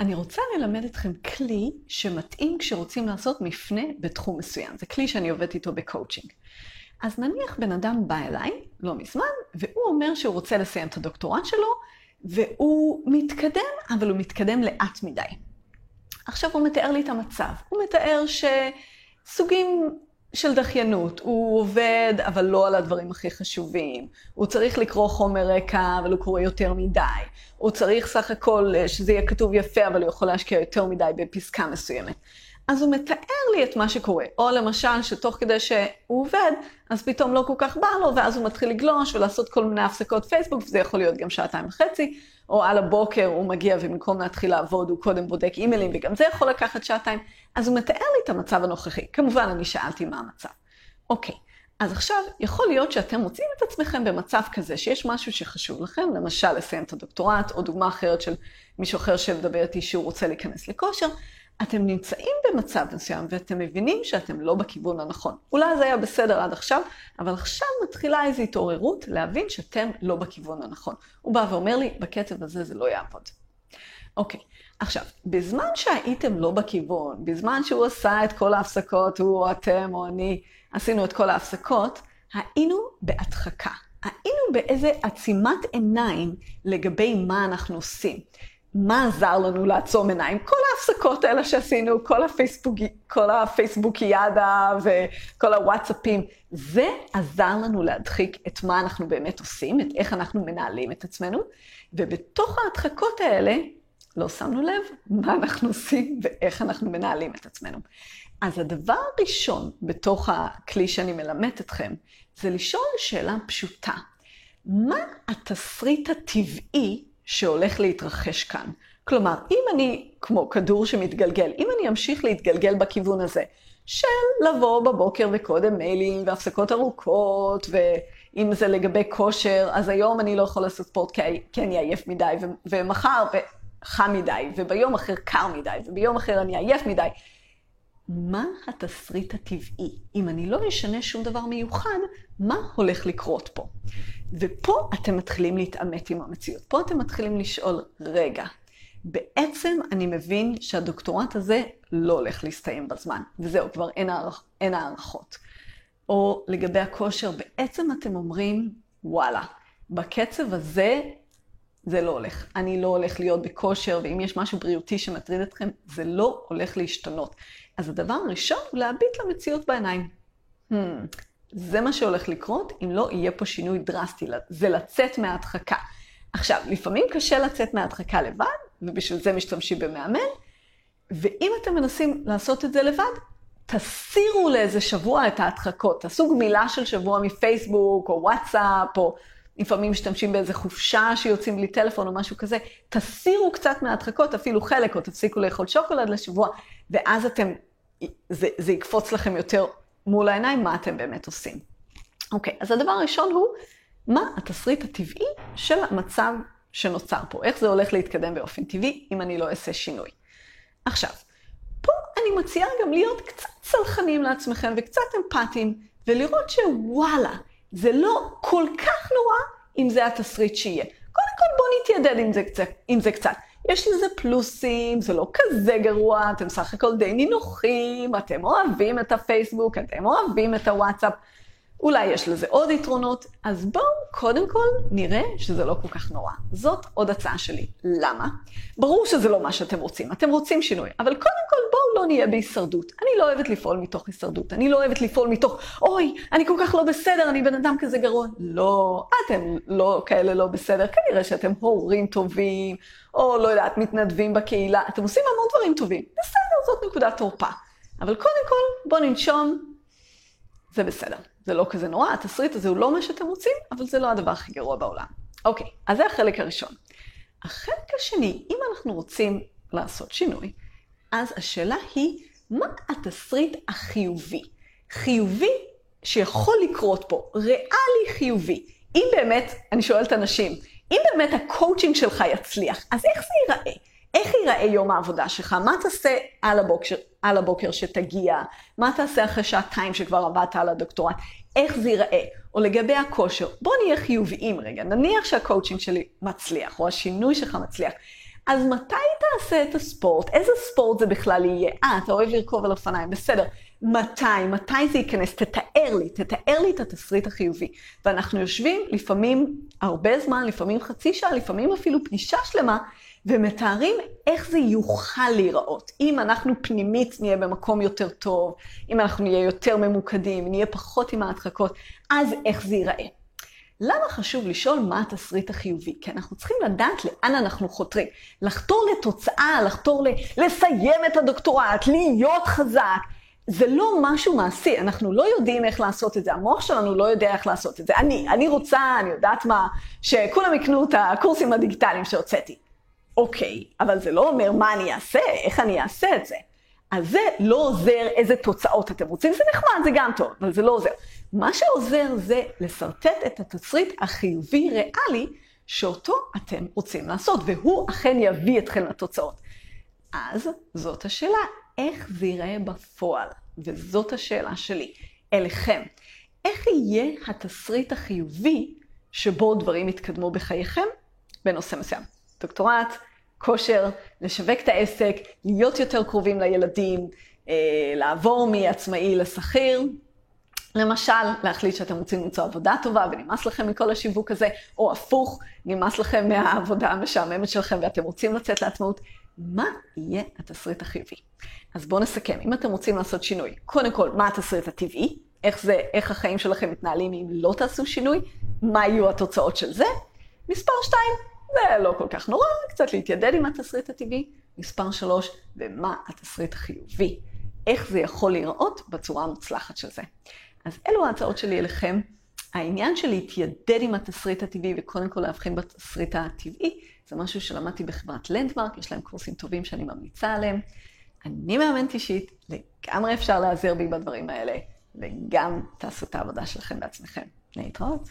אני רוצה ללמד אתכם כלי שמתאים כשרוצים לעשות מפנה בתחום מסוים. זה כלי שאני עובדת איתו בקואוצ'ינג. אז נניח בן אדם בא אליי, לא מזמן, והוא אומר שהוא רוצה לסיים את הדוקטורט שלו, והוא מתקדם, אבל הוא מתקדם לאט מדי. עכשיו הוא מתאר לי את המצב. הוא מתאר שסוגים של דחיינות. הוא עובד, אבל לא על הדברים הכי חשובים. הוא צריך לקרוא חומר רקע, אבל הוא קורא יותר מדי. הוא צריך סך הכל אה, שזה יהיה כתוב יפה, אבל הוא יכול להשקיע יותר מדי בפסקה מסוימת. אז הוא מתאר לי את מה שקורה. או למשל, שתוך כדי שהוא עובד, אז פתאום לא כל כך בא לו, ואז הוא מתחיל לגלוש ולעשות כל מיני הפסקות פייסבוק, וזה יכול להיות גם שעתיים וחצי, או על הבוקר הוא מגיע ובמקום להתחיל לעבוד, הוא קודם בודק אימיילים, וגם זה יכול לקחת שעתיים. אז הוא מתאר לי את המצב הנוכחי. כמובן, אני שאלתי מה המצב. אוקיי, אז עכשיו, יכול להיות שאתם מוצאים את עצמכם במצב כזה, שיש משהו שחשוב לכם, למשל לסיים את הדוקטורט, או דוגמה אחרת של מישהו אחר שמדבר איתי שהוא רוצה להיכנס לכושר, אתם נמצאים במצב מסוים ואתם מבינים שאתם לא בכיוון הנכון. אולי זה היה בסדר עד עכשיו, אבל עכשיו מתחילה איזו התעוררות להבין שאתם לא בכיוון הנכון. הוא בא ואומר לי, בקצב הזה זה לא יעבוד. אוקיי, עכשיו, בזמן שהייתם לא בכיוון, בזמן שהוא עשה את כל ההפסקות, הוא או אתם או אני, עשינו את כל ההפסקות, היינו בהדחקה. היינו באיזה עצימת עיניים לגבי מה אנחנו עושים. מה עזר לנו לעצום עיניים? כל ההפסקות האלה שעשינו, כל, הפייסבוק, כל הפייסבוקיאדה וכל הוואטסאפים, זה עזר לנו להדחיק את מה אנחנו באמת עושים, את איך אנחנו מנהלים את עצמנו, ובתוך ההדחקות האלה לא שמנו לב מה אנחנו עושים ואיך אנחנו מנהלים את עצמנו. אז הדבר הראשון בתוך הכלי שאני מלמדת אתכם, זה לשאול שאלה פשוטה. מה התסריט הטבעי שהולך להתרחש כאן. כלומר, אם אני כמו כדור שמתגלגל, אם אני אמשיך להתגלגל בכיוון הזה, של לבוא בבוקר וקודם מיילים והפסקות ארוכות, ואם זה לגבי כושר, אז היום אני לא יכול לעשות ספורט כי אני עייף מדי, ומחר חם מדי, וביום אחר קר מדי, וביום אחר אני עייף מדי. מה התסריט הטבעי? אם אני לא אשנה שום דבר מיוחד, מה הולך לקרות פה? ופה אתם מתחילים להתעמת עם המציאות. פה אתם מתחילים לשאול, רגע, בעצם אני מבין שהדוקטורט הזה לא הולך להסתיים בזמן, וזהו, כבר אין, הערכ... אין הערכות. או לגבי הכושר, בעצם אתם אומרים, וואלה, בקצב הזה זה לא הולך. אני לא הולך להיות בכושר, ואם יש משהו בריאותי שמטריד אתכם, זה לא הולך להשתנות. אז הדבר הראשון הוא להביט למציאות בעיניים. Hmm, זה מה שהולך לקרות אם לא יהיה פה שינוי דרסטי, זה לצאת מההדחקה. עכשיו, לפעמים קשה לצאת מההדחקה לבד, ובשביל זה משתמשים במאמן, ואם אתם מנסים לעשות את זה לבד, תסירו לאיזה שבוע את ההדחקות. תעשו גמילה של שבוע מפייסבוק, או וואטסאפ, או לפעמים משתמשים באיזה חופשה שיוצאים בלי טלפון או משהו כזה. תסירו קצת מההדחקות, אפילו חלק, או תפסיקו לאכול שוקולד לשבוע, ואז אתם, זה, זה יקפוץ לכם יותר מול העיניים מה אתם באמת עושים. אוקיי, אז הדבר הראשון הוא, מה התסריט הטבעי של המצב שנוצר פה? איך זה הולך להתקדם באופן טבעי אם אני לא אעשה שינוי? עכשיו, פה אני מציעה גם להיות קצת סלחנים לעצמכם וקצת אמפתיים, ולראות שוואלה, זה לא כל כך נורא אם זה התסריט שיהיה. קודם כל בואו נתיידד עם זה, קצת, עם זה קצת. יש לזה פלוסים, זה לא כזה גרוע, אתם סך הכל די נינוחים, אתם אוהבים את הפייסבוק, אתם אוהבים את הוואטסאפ. אולי יש לזה עוד יתרונות, אז בואו קודם כל נראה שזה לא כל כך נורא. זאת עוד הצעה שלי. למה? ברור שזה לא מה שאתם רוצים, אתם רוצים שינוי, אבל קודם כל לא נהיה בהישרדות. אני לא אוהבת לפעול מתוך הישרדות, אני לא אוהבת לפעול מתוך, אוי, אני כל כך לא בסדר, אני בן אדם כזה גרוע. לא, אתם לא כאלה לא בסדר, כנראה שאתם הורים טובים, או לא יודעת, מתנדבים בקהילה, אתם עושים המון דברים טובים. בסדר, זאת נקודת תורפה. אבל קודם כל, בואו ננשום, זה בסדר. זה לא כזה נורא, התסריט הזה הוא לא מה שאתם רוצים, אבל זה לא הדבר הכי גרוע בעולם. אוקיי, אז זה החלק הראשון. החלק השני, אם אנחנו רוצים לעשות שינוי, אז השאלה היא, מה התסריט החיובי? חיובי שיכול לקרות פה, ריאלי חיובי. אם באמת, אני שואלת אנשים, אם באמת הקואוצ'ינג שלך יצליח, אז איך זה ייראה? איך ייראה יום העבודה שלך? מה תעשה על הבוקר, על הבוקר שתגיע? מה תעשה אחרי שעתיים שכבר עבדת על הדוקטורט? איך זה ייראה? או לגבי הכושר, בוא נהיה חיוביים רגע. נניח שהקואוצ'ינג שלי מצליח, או השינוי שלך מצליח. אז מתי תעשה את הספורט? איזה ספורט זה בכלל יהיה? אה, אתה אוהב לרכוב על אופניים, בסדר. מתי? מתי זה ייכנס? תתאר לי, תתאר לי את התסריט החיובי. ואנחנו יושבים לפעמים הרבה זמן, לפעמים חצי שעה, לפעמים אפילו פגישה שלמה, ומתארים איך זה יוכל להיראות. אם אנחנו פנימית נהיה במקום יותר טוב, אם אנחנו נהיה יותר ממוקדים, נהיה פחות עם ההדחקות, אז איך זה ייראה. למה חשוב לשאול מה התסריט החיובי? כי אנחנו צריכים לדעת לאן אנחנו חותרים. לחתור לתוצאה, לחתור ל... לסיים את הדוקטורט, להיות חזק. זה לא משהו מעשי, אנחנו לא יודעים איך לעשות את זה, המוח שלנו לא יודע איך לעשות את זה. אני, אני רוצה, אני יודעת מה, שכולם יקנו את הקורסים הדיגיטליים שהוצאתי. אוקיי, אבל זה לא אומר מה אני אעשה, איך אני אעשה את זה. אז זה לא עוזר איזה תוצאות אתם רוצים, זה נחמד, זה גם טוב, אבל זה לא עוזר. מה שעוזר זה לשרטט את התסריט החיובי ריאלי שאותו אתם רוצים לעשות, והוא אכן יביא אתכם לתוצאות. אז זאת השאלה, איך זה ייראה בפועל? וזאת השאלה שלי אליכם. איך יהיה התסריט החיובי שבו דברים יתקדמו בחייכם בנושא מסוים? דוקטורט, כושר, לשווק את העסק, להיות יותר קרובים לילדים, אה, לעבור מעצמאי לשכיר. למשל, להחליט שאתם רוצים למצוא עבודה טובה ונמאס לכם מכל השיווק הזה, או הפוך, נמאס לכם מהעבודה המשעממת שלכם ואתם רוצים לצאת לעצמאות. מה יהיה התסריט החיובי? אז בואו נסכם. אם אתם רוצים לעשות שינוי, קודם כל, מה התסריט הטבעי? איך זה, איך החיים שלכם מתנהלים אם לא תעשו שינוי? מה יהיו התוצאות של זה? מספר שתיים, זה לא כל כך נורא, קצת להתיידד עם התסריט הטבעי. מספר שלוש, ומה התסריט החיובי? איך זה יכול להיראות בצורה המוצלחת של זה. אז אלו ההצעות שלי אליכם. העניין של להתיידד עם התסריט הטבעי וקודם כל להבחין בתסריט הטבעי, זה משהו שלמדתי בחברת לנדמרק, יש להם קורסים טובים שאני ממליצה עליהם. אני מאמנת אישית, לגמרי אפשר להיעזר בי בדברים האלה, וגם תעשו את העבודה שלכם בעצמכם. להתראות.